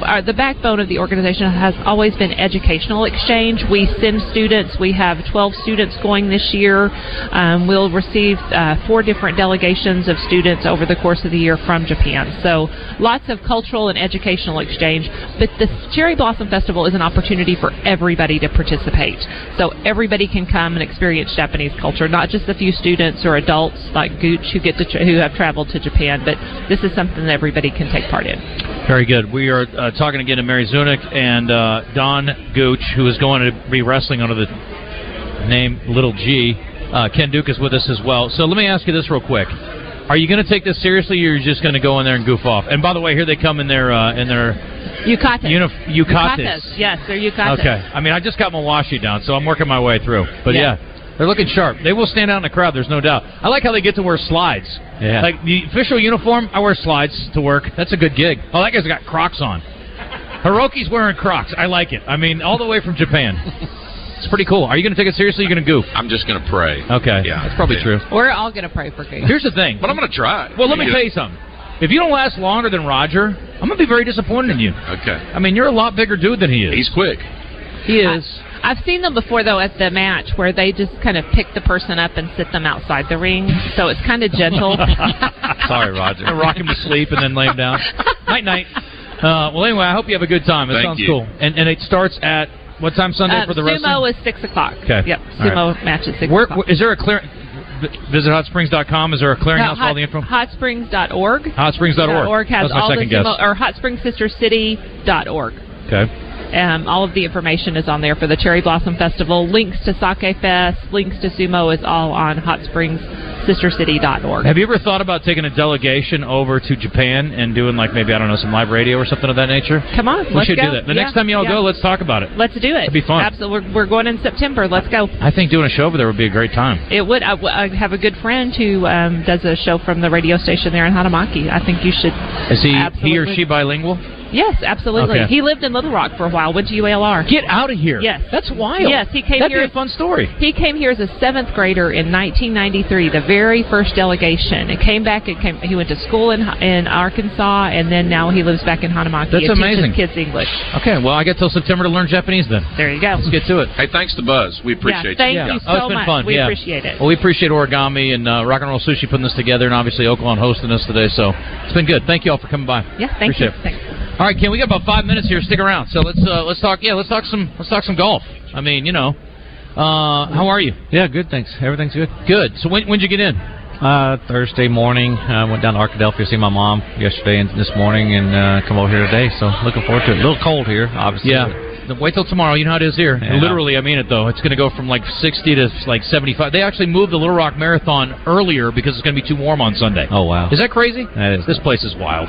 are, the backbone of the organization has always been educational exchange. We send students. We have 12 students going this year. Um, we'll receive uh, four different delegations of students over the course of the year from Japan. So, lots of cultural and educational exchange. But the Cherry Blossom Festival is an opportunity for everybody to participate. So, everybody can come and experience Japanese culture, not just a few students or adults like Gooch who get to tra- who have traveled to Japan, but this is something that everybody can take part in.
Very good. We are uh, talking again to Mary Zunick and uh, Don Gooch, who is going to be wrestling under the name Little G. Uh, Ken Duke is with us as well. So let me ask you this real quick: Are you going to take this seriously, or are you just going to go in there and goof off? And by the way, here they come in their uh, in their
Yukatas.
Unif- yukatas.
Yes, they're yukatas.
Okay. I mean, I just got my washi down, so I'm working my way through. But
Yeah.
yeah. They're looking sharp. They will stand out in the crowd. There's no doubt. I like how they get to wear slides.
Yeah.
Like the official uniform, I wear slides to work. That's a good gig. Oh, that guy's got Crocs on. Hiroki's wearing Crocs. I like it. I mean, all the way from Japan. It's pretty cool. Are you going to take it seriously? Or are you going to goof?
I'm just going to pray.
Okay.
Yeah.
That's probably true.
We're all going to pray for Gooch.
Here's the thing.
But I'm going to try.
Well, let me
You
tell you something. If you don't last longer than Roger, I'm going to be very disappointed in you.
Okay.
I mean, you're a lot bigger dude than he is.
He's quick.
He is.
I've seen them before though at the match where they just kind of pick the person up and sit them outside the ring. So it's kind of gentle. <laughs>
Sorry, Roger. Rock him to sleep and then lay him down. <laughs> night, night. Uh, well, anyway, I hope you have a good time. It
Thank
sounds
you.
cool. And and it starts at what time Sunday
Uh,
for the wrestling?
sumo is six o'clock.
Okay.
Yep.
All right.
Sumo match is six
Where,
o'clock.
where- is there a clear? Visit hotsprings.com. Is there a clearinghouse for all the info?
Hotsprings.org.
Hotsprings.org.
Org has
That's my
all
second
the
guess.
sumo, or hotspringsistercity.org.
Okay.
Um, all of the information is on there for the Cherry Blossom Festival. Links to Sake Fest, links to Sumo is all on hotspringsistercity.org.
Have you ever thought about taking a delegation over to Japan and doing like maybe I don't know some live radio or something of that nature?
Come on,
we should
go.
do that. The
Yeah,
next time y'all
yeah.
go, let's talk about it.
Let's do it.
It'd be fun.
Absolutely. We're, going in September. Let's go.
I think doing a show over there would be a great time.
It would. I, I have a good friend who um, does a show from the radio station there in Hanamaki. I think you should.
Is he he or she bilingual?
Yes, absolutely.
Okay.
He lived in Little Rock for a while. Went to UALR.
Get out of here.
Yes,
that's wild.
Yes, he came
That'd
here.
be a fun story.
He came here as a seventh grader in 1993, the very first delegation, and came back. And came, he went to school in in Arkansas, and then now he lives back in Hanamaki.
That's
and teaches
amazing.
Kids English.
Okay, well, I get till September to learn Japanese then.
There you go.
Let's get to it.
Hey, thanks to Buzz. We appreciate yeah,
thank
you.
you
Oh, it's been
much.
fun.
We
yeah.
appreciate it.
Well, we appreciate Origami and uh, Rock and Roll Sushi putting this together, and obviously Oaklawn hosting us today. So it's been good. Thank you all for coming by.
Yeah, thank
appreciate
you.
It.
Thanks.
All right, Ken, we got about five minutes here. Stick around. So let's uh, let's talk. Yeah, let's talk some let's talk some golf. I mean, you know, uh, how are you?
Yeah, good. Thanks. Everything's good.
Good. So when when'd you get in?
Uh, Thursday morning, I went down to Arkadelphia to see my mom yesterday and this morning, and uh, come over here today. So looking forward to it. A little cold here, obviously.
Yeah. Wait till tomorrow. You know how it is here.
Yeah.
Literally, I mean it though. It's going to go from like 60 to like 75. They actually moved the Little Rock Marathon earlier because it's going to be too warm on Sunday.
Oh wow.
Is that crazy?
That is.
This place is wild.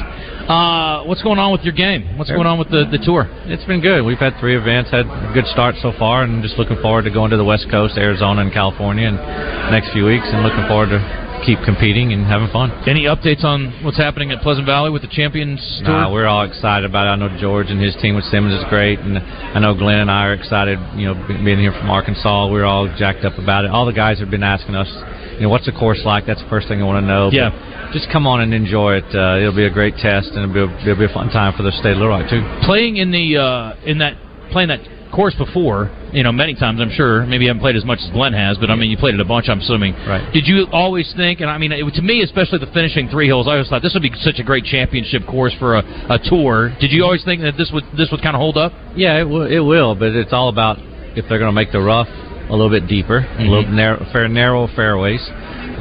Uh, what's going on with your game? What's going on with the, the tour?
It's been good. We've had three events, had a good start so far, and just looking forward to going to the West Coast, Arizona, and California, in the next few weeks, and looking forward to keep competing and having fun.
Any updates on what's happening at Pleasant Valley with the Champions Tour?
Nah, we're all excited about it. I know George and his team with Simmons is great, and I know Glenn and I are excited. You know, being here from Arkansas, we're all jacked up about it. All the guys have been asking us, you know, what's the course like? That's the first thing I want to know.
Yeah.
But just come on and enjoy it. Uh, it'll be a great test, and it'll be a, it'll be a fun time for the state of Little Rock too.
playing in the uh, in that playing that course before, you know, many times I'm sure. Maybe you haven't played as much as Glenn has, but I mean, you played it a bunch. I'm assuming.
Right.
Did you always think? And I mean, it, to me, especially the finishing three hills, I always thought this would be such a great championship course for a, a tour. Did you always think that this would this would kind of hold up?
Yeah, it will, it will, but it's all about if they're going to make the rough a little bit deeper, a little narrow, fair, narrow fairways,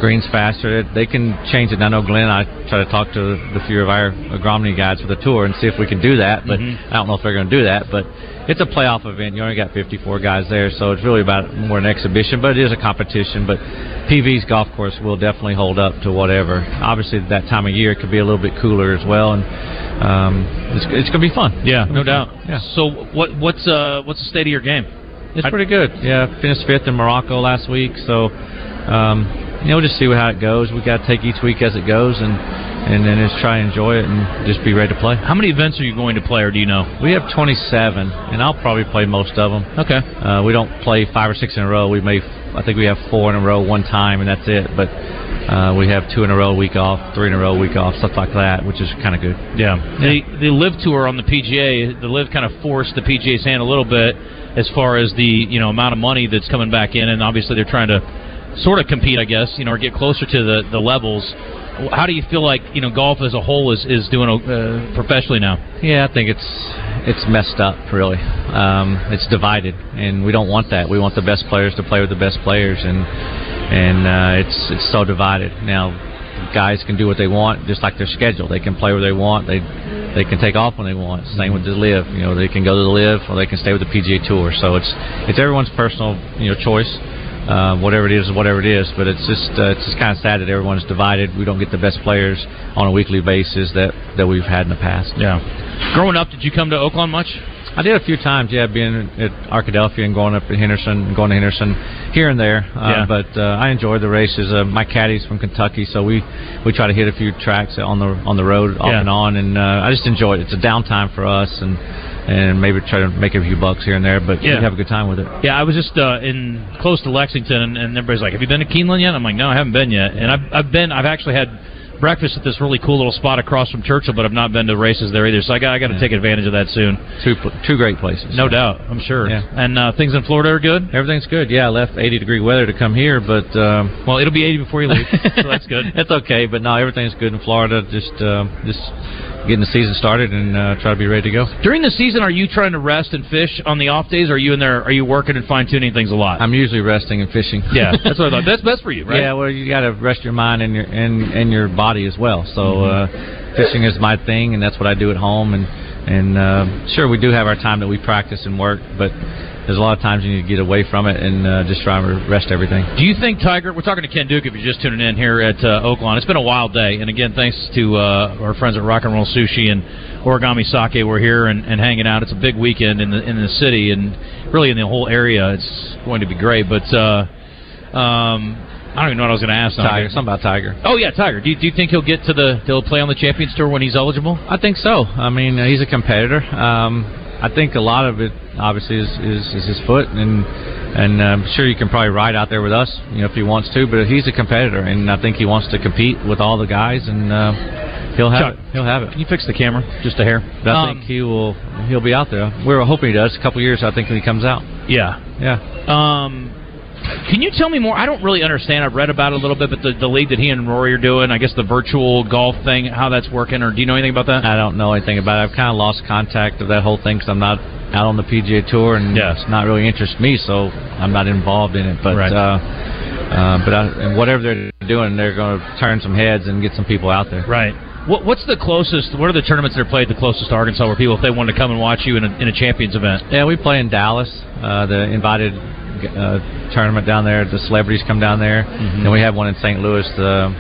greens faster. They can change it. And I know Glenn. I try to talk to the few of our agronomy guys for the tour and see if we can do that. But
Mhm.
I don't know if they're going to do that. But it's a playoff event. You only got 54 guys there, so it's really about more an exhibition. But it is a competition. But PV's golf course will definitely hold up to whatever. Obviously, that time of year it could be a little bit cooler as well, and um, it's, it's going to be fun.
Yeah, no doubt.
Yeah.
So what what's uh what's the state of your game?
It's pretty good. Yeah, finished fifth in Morocco last week, so um, you know, we'll just see how it goes. We got to take each week as it goes, and and then just try and enjoy it and just be ready to play.
How many events are you going to play, or do you know?
We have 27, and I'll probably play most of them.
Okay.
Uh, we don't play five or six in a row. We may, I think we have four in a row one time, and that's it. But uh, we have two in a row, week off, three in a row, week off, stuff like that, which is kind of good.
Yeah. The the live tour on the PGA, the live kind of forced the PGA's hand a little bit as far as the you know amount of money that's coming back in, and obviously they're trying to sort of compete, I guess, you know, or get closer to the the levels. How do you feel like you know golf as a whole is is doing uh, professionally now?
Yeah, I think it's it's messed up. Really, um, it's divided, and we don't want that. We want the best players to play with the best players, and and uh, it's it's so divided now. Guys can do what they want, just like their schedule. They can play where they want. They they can take off when they want. Same with the live. You know, they can go to the live or they can stay with the PGA Tour. So it's it's everyone's personal you know choice. Uh, whatever it is, is whatever it is. But it's just uh, it's just kind of sad that everyone's divided. We don't get the best players on a weekly basis that that we've had in the past.
Yeah. Growing up, did you come to Oaklawn much?
I did a few times, yeah, being at Arkadelphia and going up to Henderson, and going to Henderson here and there. Uh,
Yeah.
But uh, I enjoyed the races. Uh, my caddy's from Kentucky, so we we try to hit a few tracks on the on the road off
Yeah.
and on, and uh, I just enjoy it. It's a downtime for us, and and maybe try to make a few bucks here and there, but
Yeah.
we have a good time with it.
Yeah, I was just uh, in close to Lexington, and, and everybody's like, "Have you been to Keeneland yet?" I'm like, "No, I haven't been yet." And I've I've been, I've actually had breakfast at this really cool little spot across from Churchill, but I've not been to races there either. So I got I got to take advantage of that soon.
Two two great places,
no doubt. I'm sure.
Yeah.
And uh, things in Florida are good.
Everything's good. Yeah, I left 80 degree weather to come here, but um,
well, it'll be 80 before you leave, so that's good. <laughs>
that's okay, but no, everything's good in Florida. Just uh, just getting the season started and uh, try to be ready to go.
During the season, are you trying to rest and fish on the off days? Or are you in there? Are you working and fine tuning things a lot?
I'm usually resting and fishing.
Yeah, that's what I thought. <laughs> That's best for you, right?
Yeah, well, you got to rest your mind and your and, and your body as well. So
Mm-hmm.
uh, fishing is my thing, and that's what I do at home. And and uh, sure, we do have our time that we practice and work, but there's a lot of times you need to get away from it and uh, just try and rest everything.
Do you think Tiger? We're talking to Ken Duke. If you're just tuning in here at uh, Oaklawn, it's been a wild day, and again, thanks to uh, our friends at Rock and Roll Sushi and Origami Sake. We're here and, and hanging out. It's a big weekend in the in the city and really in the whole area. It's going to be great. But uh, um, I don't even know what I was going to ask. now.
Tiger, something about Tiger.
Oh yeah, Tiger. Do you, do you think he'll get to the? He'll play on the Champions Tour when he's eligible?
I think so. I mean, uh, he's a competitor. Um, I think a lot of it, obviously, is, is, is his foot, and and I'm sure you can probably ride out there with us, you know, if he wants to. But he's a competitor, and I think he wants to compete with all the guys, and uh, he'll have
Chuck,
it. He'll have it.
Can you fix the camera just a hair?
But I
Um,
think he will. He'll be out there. We're hoping he does. A couple years, I think, when he comes out.
Yeah.
Yeah.
Um, can you tell me more? I don't really understand. I've read about it a little bit, but the, the league that he and Rory are doing, I guess the virtual golf thing, how that's working, or do you know anything about that?
I don't know anything about it. I've kind of lost contact of that whole thing because I'm not out on the PGA Tour, and it's not really interest me, so I'm not involved in it. But
Right.
uh, uh, but I, and whatever they're doing, they're going to turn some heads and get some people out there.
Right. What, what's the closest? What are the tournaments that are played the closest to Arkansas, where people, if they wanted to come and watch you in a, in a Champions event?
Yeah, we play in Dallas. Uh, the invited uh, tournament down there. The celebrities come down there,
Mm-hmm.
and we have one in St. Louis. The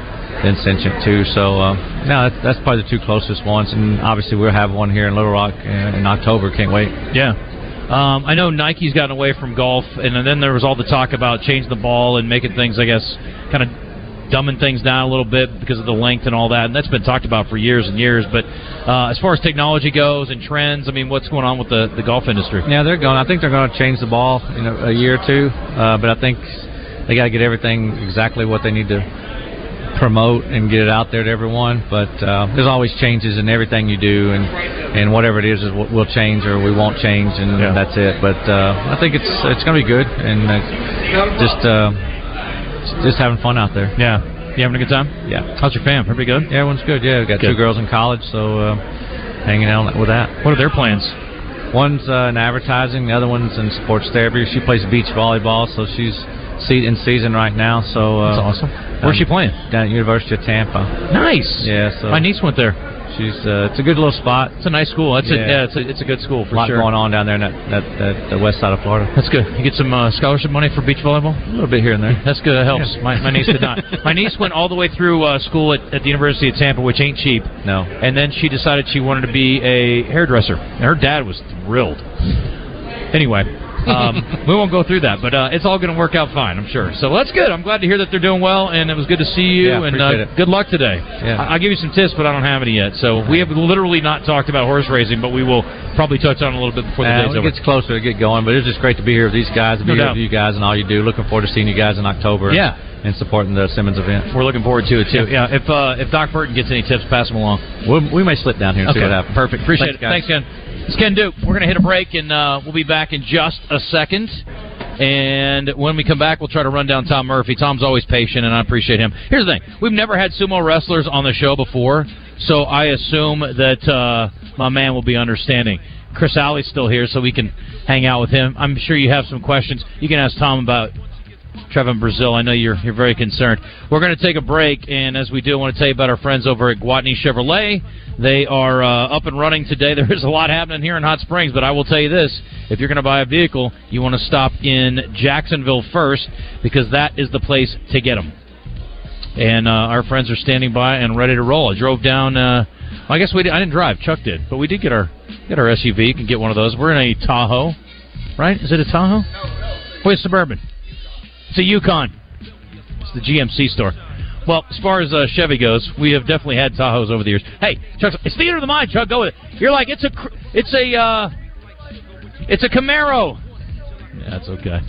the Incentiate too. So uh, no, that's, that's probably the two closest ones, and obviously we'll have one here in Little Rock in October. Can't wait.
Yeah. Um, I know Nike's gotten away from golf, and then there was all the talk about changing the ball and making things, I guess, kind of dumbing things down a little bit because of the length and all that. And that's been talked about for years and years. But uh, as far as technology goes and trends, I mean, what's going on with the, the golf industry?
Yeah, they're going. I think they're going to change the ball in a, a year or two, uh, but I think they got to get everything exactly what they need to promote and get it out there to everyone. But uh, there's always changes in everything you do, and and whatever it is is what will change or we won't change, and that's it. But uh, I think it's it's going to be good, and just uh, just having fun out there.
Yeah, you having a good time?
Yeah.
How's your fam? Everybody good?
Yeah, everyone's good. Yeah, we got
Good.
two girls in college, so uh, hanging out with that.
What are their plans?
One's uh, in advertising, the other one's in sports therapy. She plays beach volleyball, so she's se- in season right now. So uh,
That's awesome. Where's she playing?
Down at University of Tampa.
Nice.
Yeah, so
My niece went there.
She's uh, it's a good little spot.
It's a nice school. That's a, yeah, it's a it's a good school for
a lot
sure.
going on down there in that, that, that the west side of Florida.
That's good. You get some uh, scholarship money for beach volleyball.
A little bit here and there. <laughs>
That's good. That helps.
Yeah.
My, my niece did not. <laughs> My niece went all the way through uh, school at, at the University of Tampa, which ain't cheap.
No.
And then she decided she wanted to be a hairdresser. And her dad was thrilled. Anyway, um, we won't go through that, but uh, it's all going to work out fine, I'm sure. So that's good. I'm glad to hear that they're doing well, and it was good to see you.
Yeah,
and uh, good luck today.
Yeah.
I- I'll give you some tips, but I don't have any yet. So we have literally not talked about horse racing, but we will probably touch on it a little bit before the
Uh,
day's over.
it gets closer to get going, but it's just great to be here with these guys, to be
No
here
doubt.
with you guys and all you do. Looking forward to seeing you guys in October.
Yeah.
And supporting the Simmons event.
We're looking forward to it too. Yeah, if uh, if Doc Burton gets any tips, pass them along.
We'll, we may slip down here and see what happens.
perfect. Appreciate
Thanks,
it.
guys.
Thanks, Ken. It's Ken Duke. We're going to hit a break, and uh, we'll be back in just a second. And when we come back, we'll try to run down Tom Murphy. Tom's always patient, and I appreciate him. Here's the thing: we've never had sumo wrestlers on the show before, so I assume that uh, my man will be understanding. Chris Alley's still here, so we can hang out with him. I'm sure you have some questions. You can ask Tom about Trevon Brazile. I know you're you're very concerned. We're going to take a break, and as we do, I want to tell you about our friends over at Gwatney Chevrolet. They are uh, up and running today. <laughs> There is a lot happening here in Hot Springs, but I will tell you this: if you're going to buy a vehicle, you want to stop in Jacksonville first because that is the place to get them. And uh, our friends are standing by and ready to roll. I drove down. Uh, I guess we did, I didn't drive. Chuck did, but we did get our get our SUV. You can get one of those. We're in a Tahoe, right? Is it a Tahoe? Oh, it's suburban. It's a Yukon. It's the GMC store. Well, as far as uh, Chevy goes, we have definitely had Tahoes over the years. Hey, Chuck, it's theater of the mind. Chuck, go with it. You're like it's a it's a uh, it's a Camaro. Yeah, that's okay.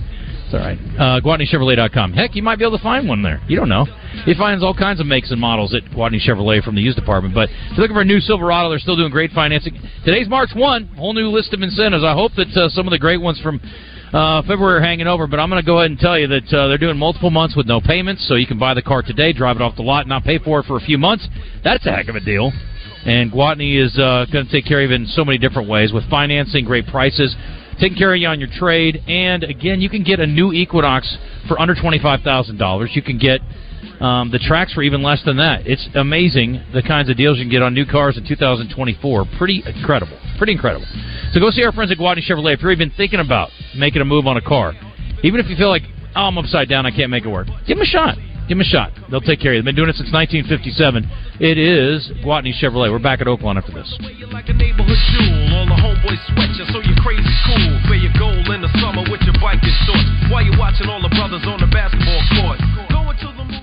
It's all right. Uh, GwatneyChevrolet.com. Heck, you might be able to find one there. You don't know. He finds all kinds of makes and models at Gwatney Chevrolet from the used department. But if you're looking for a new Silverado, they're still doing great financing. Today's March 1, whole new list of incentives. I hope that uh, some of the great ones from uh, February hanging over, but I'm going to go ahead and tell you that uh, they're doing multiple months with no payments, so you can buy the car today, drive it off the lot, and not pay for it for a few months. That's a heck of a deal. And Gwatney is uh, going to take care of it in so many different ways with financing, great prices, taking care of you on your trade, and again, you can get a new Equinox for under twenty-five thousand dollars. You can get um, the Trax were even less than that. It's amazing the kinds of deals you can get on new cars in 2024. Pretty incredible. Pretty incredible. So go see our friends at Gwatney Chevrolet if you're even thinking about making a move on a car. Even if you feel like, oh, I'm upside down, I can't make it work. Give them a shot. Give them a shot. They'll take care of you. They've been doing it since 1957. It is Gwatney Chevrolet. We're back at Oaklawn after this.
like so cool. In the summer with your shorts. You watching all the brothers on the basketball court.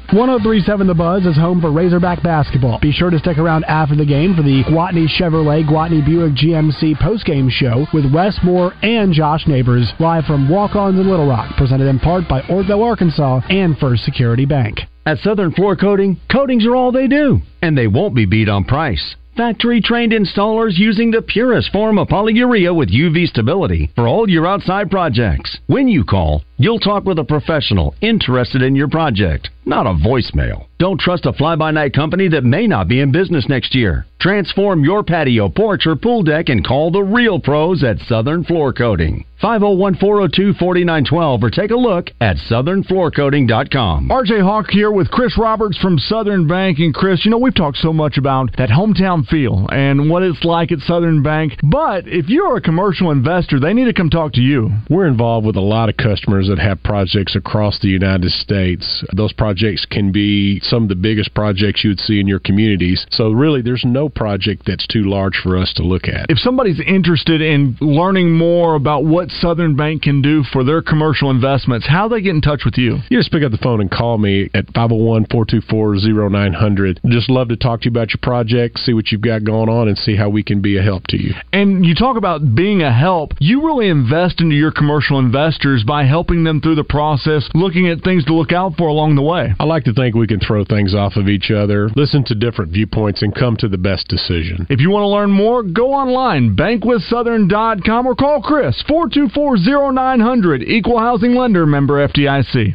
Going to the
1037 The Buzz is home for Razorback basketball. Be sure to stick around after the game for the Gwatney Chevrolet Gwatney Buick GMC postgame show with Wes Moore and Josh Neighbors live from Walk-Ons in Little Rock, presented in part by Orville, Arkansas and First Security Bank.
At Southern Floor Coating, coatings are all they do, and they won't be beat on price. Factory trained installers using the purest form of polyurea with UV stability for all your outside projects. When you call, you'll talk with a professional interested in your project, not a voicemail. Don't trust a fly by night company that may not be in business next year. Transform your patio, porch, or pool deck and call the real pros at Southern Floor Coating. 501 402 4912 or take a look at southernfloorcoating.com.
RJ Hawk here with Chris Roberts from Southern Bank. And Chris, you know, we've talked so much about that hometown feel and what it's like at Southern Bank. But if you're a commercial investor, they need to come talk to you.
We're involved with a lot of customers that have projects across the United States. Those projects can be some of the biggest projects you would see in your communities. So, really, there's no project that's too large for us to look at.
If somebody's interested in learning more about what Southern Bank can do for their commercial investments, how they get in touch with you?
You just pick up the phone and call me at 501 424 0900. Just love to talk to you about your project, see what you've got going on, and see how we can be a help to you.
And you talk about being a help. You really invest into your commercial investors by helping them through the process, looking at things to look out for along the way.
I like to think we can throw things off of each other, listen to different viewpoints, and come to the best decision.
If you want to learn more, go online, bankwithsouthern.com, or call Chris, 424 0900, Equal Housing Lender, member FDIC.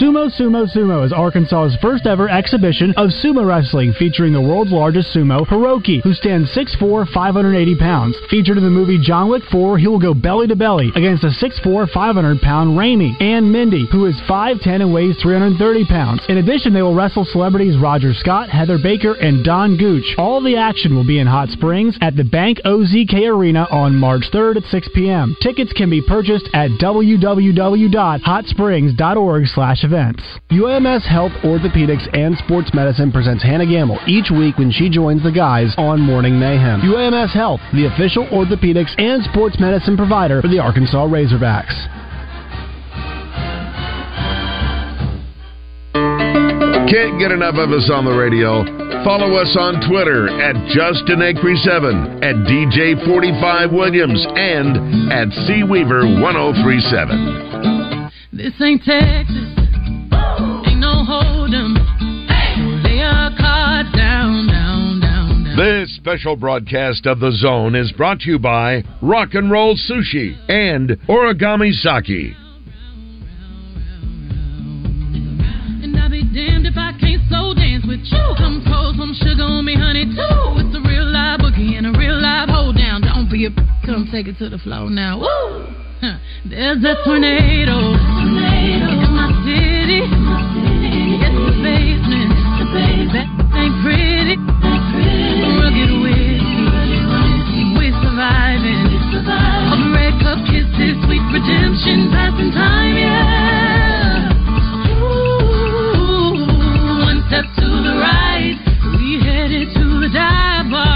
Sumo Sumo Sumo is Arkansas's first ever exhibition of sumo wrestling featuring the world's largest sumo, Hiroki, who stands 6'4", 580 pounds. Featured in the movie John Wick 4, he will go belly to belly against a 6'4", 500 pound Raimi and Mindy, who is 5'10 and weighs 330 pounds. In addition, they will wrestle celebrities Roger Scott, Heather Baker, and Don Gooch. All the action will be in Hot Springs at the Bank OZK Arena on March 3rd at 6 p.m. Tickets can be purchased at www.hotsprings.org slash events. UAMS Health Orthopedics and Sports Medicine presents Hannah Gamble each week when she joins the guys on Morning Mayhem. UAMS Health, the official orthopedics and sports medicine provider for the Arkansas Razorbacks.
Can't get enough of us on the radio? Follow us on Twitter at Justin Acree7, at DJ45 Williams, and at C CWeaver1037.
This ain't Texas. Ain't no hold'em. Lay your cards down, down, down, down.
This special broadcast of The Zone is brought to you by Rock and Roll Sushi and Origami Sake.
And I'll be damned if I can't slow dance with you. Come pour some sugar on me, honey, too. It's a real live boogie and a real live hold down. Don't be a come take it to the floor now. Woo! There's a tornado, in my city. It's the basement. That ain't pretty. Rugged whiskey. We surviving. All the red cup kisses, sweet redemption, passing time, yeah. Ooh, one step to the right. We headed to the dive bar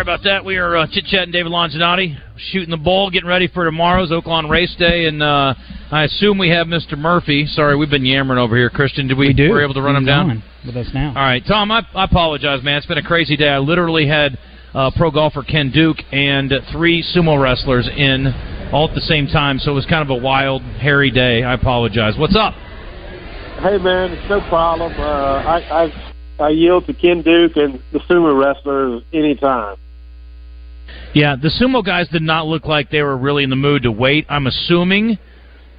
Sorry about that. We are uh, chit chatting David Longinati, shooting the bull, getting ready for tomorrow's Oaklawn Race Day, and uh, I assume we have Mr. Murphy. Sorry, we've been yammering over here. Christian, did we?
We do.
Were able to run him down?
with us now.
All right, Tom. I, I apologize, man. It's been a crazy day. I literally had uh, pro golfer Ken Duke and three sumo wrestlers in all at the same time, so it was kind of a wild, hairy day. I apologize. What's up?
hey man, it's no problem. Uh, I, I I yield to Ken Duke and the sumo wrestlers anytime.
Yeah, the sumo guys did not look like they were really in the mood to wait. I'm assuming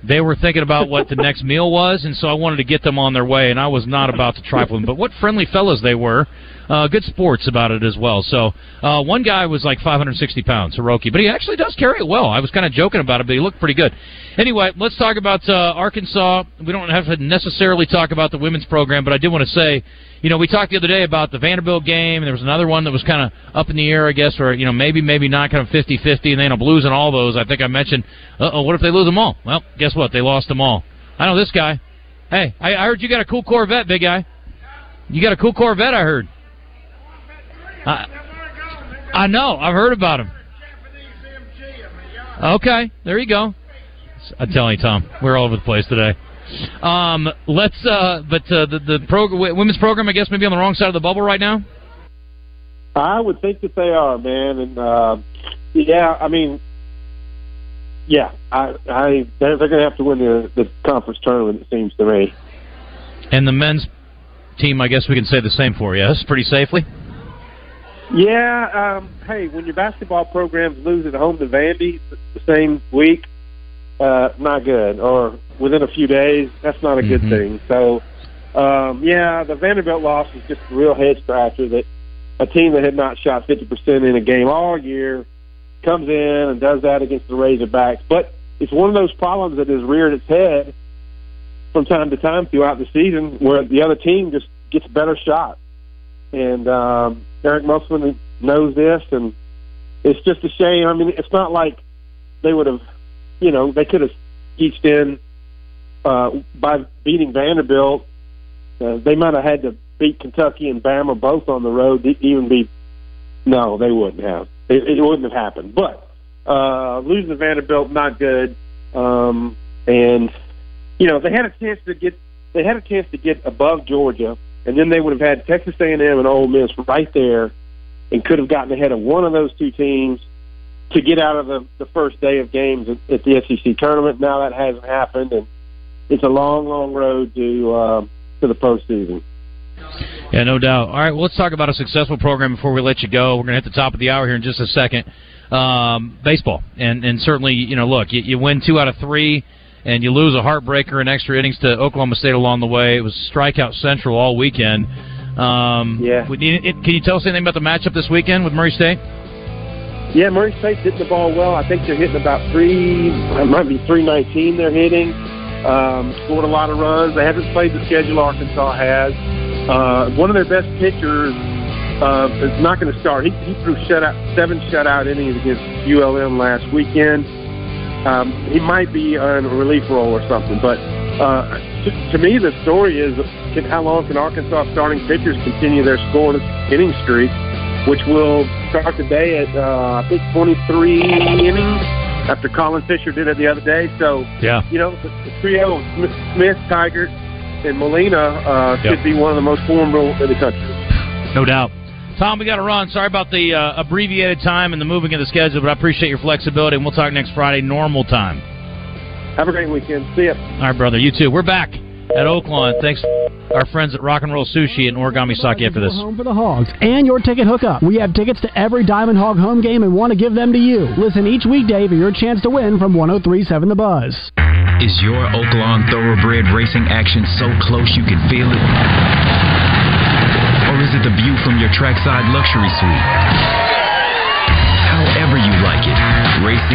they were thinking about what the next meal was, and so I wanted to get them on their way, and I was not about to trifle them. But what friendly fellows they were. Uh, good sports about it as well. So uh, one guy was like 560 pounds, Hiroki, but he actually does carry it well. I was kind of joking about it, but he looked pretty good. Anyway, let's talk about uh, Arkansas. We don't have to necessarily talk about the women's program, but I did want to say, you know, we talked the other day about the Vanderbilt game, and there was another one that was kind of up in the air, I guess, or, you know, maybe, maybe not, kind of 50 50, and they end up losing all those. I think I mentioned, uh oh, what if they lose them all? Well, guess what? They lost them all. I know this guy. Hey, I, I heard you got a cool Corvette, big guy. You got a cool Corvette, I heard. I, I know. I've heard about him. Okay, there you go. I'm telling you, Tom, we're all over the place today. Um, let's. Uh, but uh, the the prog- women's program, I guess, maybe on the wrong side of the bubble right now.
I would think that they are, man, and uh, yeah, I mean, yeah, I, I they're, they're going to have to win the the conference tournament. It seems to me.
And the men's team, I guess we can say the same for. Yes, pretty safely.
Yeah. Um, hey, when your basketball programs lose at home to Vandy the same week, uh, not good. Or within a few days, that's not a good
Mhm.
thing. So, um, yeah, the Vanderbilt loss was just a real head scratcher. That a team that had not shot 50% in a game all year comes in and does that against the Razorbacks. But it's one of those problems that has reared its head from time to time throughout the season, where the other team just gets better shots. And um, Eric Musselman knows this, and it's just a shame. I mean, it's not like they would have, you know, they could have eached in uh, by beating Vanderbilt. Uh, they might have had to beat Kentucky and Bama both on the road to even be. No, they wouldn't have. It, it wouldn't have happened. But uh, losing to Vanderbilt, not good. Um, and you know, they had a chance to get. They had a chance to get above Georgia, and then they would have had Texas A&M and Ole Miss right there, and could have gotten ahead of one of those two teams to get out of the, the first day of games at, at the SEC tournament. Now that hasn't happened, and it's a long, long road to uh, to the postseason.
Yeah, no doubt. All right, well, let's talk about a successful program before we let you go. We're going to hit the top of the hour here in just a second. Um, baseball, and and certainly, you know, look, you, you win two out of three, and you lose a heartbreaker in extra innings to Oklahoma State along the way. It was strikeout central all weekend. Um,
Yeah.
would you- it- Can you tell us anything about the matchup this weekend with Murray State?
Yeah, Murray State's hitting the ball well. I think they're hitting about three, it might be 319 they're hitting. Um, scored a lot of runs. They haven't played the schedule Arkansas has. Uh, one of their best pitchers uh, is not going to start. He, he threw shutout, seven shutout innings against ULM last weekend. Um, he might be on a relief role or something, but uh, to, to me, the story is can, how long can Arkansas starting pitchers continue their scoring inning streak, which will start today at uh, I think 23 innings after Colin Fisher did it the other day. So
Yeah.
you know the, the trio of Smith, Smith, Tygart, and Molina uh,
Yep.
should be one of the most formidable in the country.
No doubt. Tom, we got to run. Sorry about the uh, abbreviated time and the moving of the schedule, but I appreciate your flexibility, and we'll talk next Friday, normal time.
Have a great weekend. See ya.
All right, brother. You too. We're back at Oaklawn. Thanks, our friends at Rock and Roll Sushi and Origami Sake after this.
Home for the Hogs and your ticket hookup. We have tickets to every Diamond Hog home game and want to give them to you. Listen each weekday for your chance to win from 1037 The Buzz.
Is your Oaklawn Thoroughbred racing action so close you can feel it? visit the view from your trackside luxury suite. However you like it, race